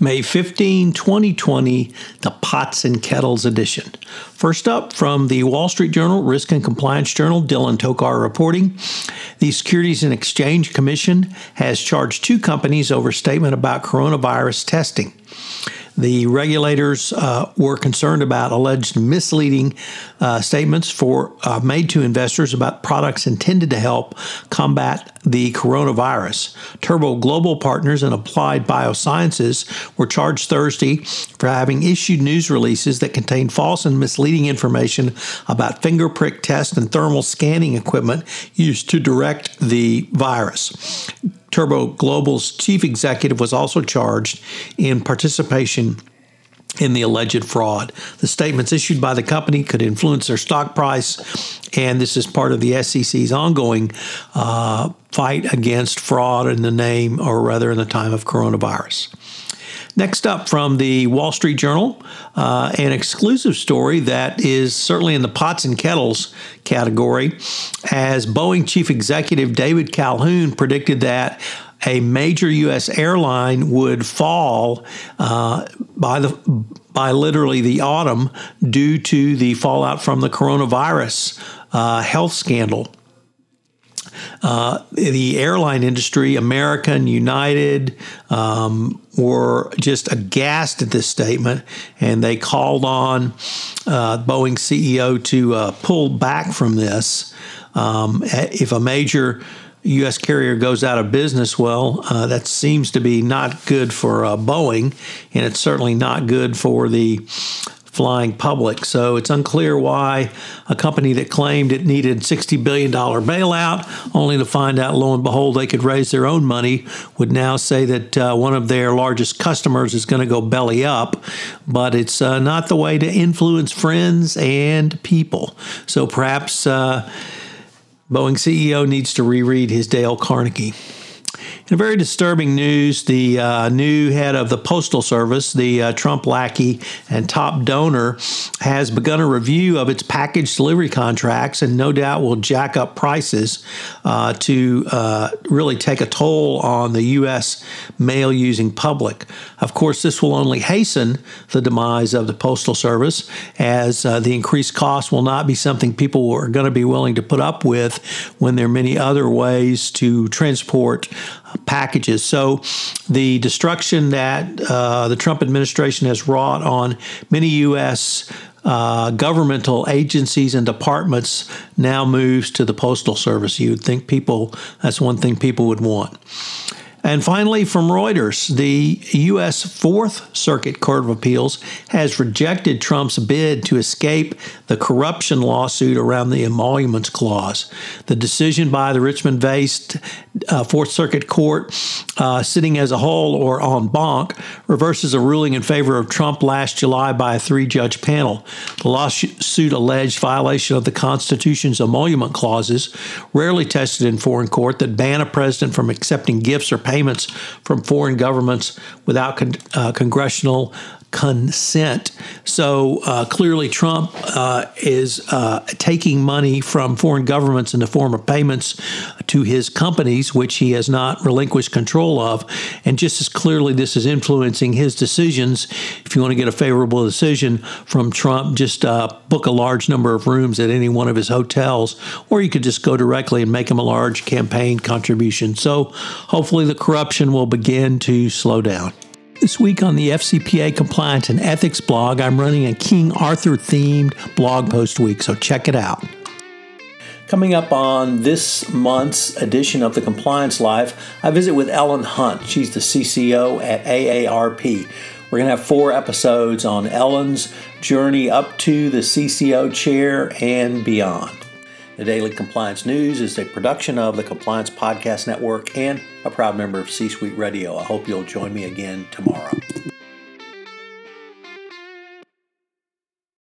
May 15, 2020, the Pots and Kettles edition. First up, from the Wall Street Journal, Risk and Compliance Journal, Dylan Tokar reporting. The Securities and Exchange Commission has charged two companies over statement about coronavirus testing. The regulators uh, were concerned about alleged misleading uh, statements for uh, made to investors about products intended to help combat the coronavirus. Turbo Global Partners and Applied Biosciences were charged Thursday for having issued news releases that contained false and misleading information about finger prick test and thermal scanning equipment used to direct the virus. Turbo Global's chief executive was also charged in participation in the alleged fraud. The statements issued by the company could influence their stock price, and this is part of the SEC's ongoing uh, fight against fraud in the name, or rather, in the time of coronavirus. Next up from the Wall Street Journal, uh, an exclusive story that is certainly in the pots and kettles category, as Boeing chief executive David Calhoun predicted that a major U.S. airline would fall uh, by the by literally the autumn due to the fallout from the coronavirus uh, health scandal. Uh, the airline industry, American, United, um, were just aghast at this statement, and they called on uh, Boeing CEO to uh, pull back from this. Um, if a major U.S. carrier goes out of business, well, uh, that seems to be not good for uh, Boeing, and it's certainly not good for the flying public. So it's unclear why a company that claimed it needed $60 billion bailout, only to find out, lo and behold, they could raise their own money, would now say that uh, one of their largest customers is going to go belly up. But it's uh, not the way to influence friends and people. So perhaps uh, Boeing CEO needs to reread his Dale Carnegie. In very disturbing news, the uh, new head of the Postal Service, the uh, Trump lackey and top donor, has begun a review of its package delivery contracts and no doubt will jack up prices uh, to uh, really take a toll on the U.S. mail using public. Of course, this will only hasten the demise of the Postal Service as uh, the increased cost will not be something people are going to be willing to put up with when there are many other ways to transport packages. So, the destruction that uh, the Trump administration has wrought on many U.S. Uh, governmental agencies and departments now moves to the Postal Service. You would think people, that's one thing people would want. And finally, from Reuters, the U.S. Fourth Circuit Court of Appeals has rejected Trump's bid to escape the corruption lawsuit around the emoluments clause. The decision by the Richmond based uh, Fourth Circuit Court, uh, sitting as a whole or en banc, reverses a ruling in favor of Trump last July by a three judge panel. The lawsuit alleged violation of the Constitution's emolument clauses, rarely tested in foreign court, that ban a president from accepting gifts or payments payments from foreign governments without con- uh, congressional consent. So uh, clearly, Trump uh, is uh, taking money from foreign governments in the form of payments to his companies, which he has not relinquished control of. And just as clearly, this is influencing his decisions. If you want to get a favorable decision from Trump, just uh, book a large number of rooms at any one of his hotels, or you could just go directly and make him a large campaign contribution. So hopefully, the corruption will begin to slow down. This week on the FCPA Compliance and Ethics blog, I'm running a King Arthur themed blog post week, so check it out. Coming up on this month's edition of the Compliance Life, I visit with Ellen Hunt. She's the CCO at AARP. We're going to have four episodes on Ellen's journey up to the CCO chair and beyond. The Daily Compliance News is a production of the Compliance Podcast Network and a proud member of C Suite Radio. I hope you'll join me again tomorrow.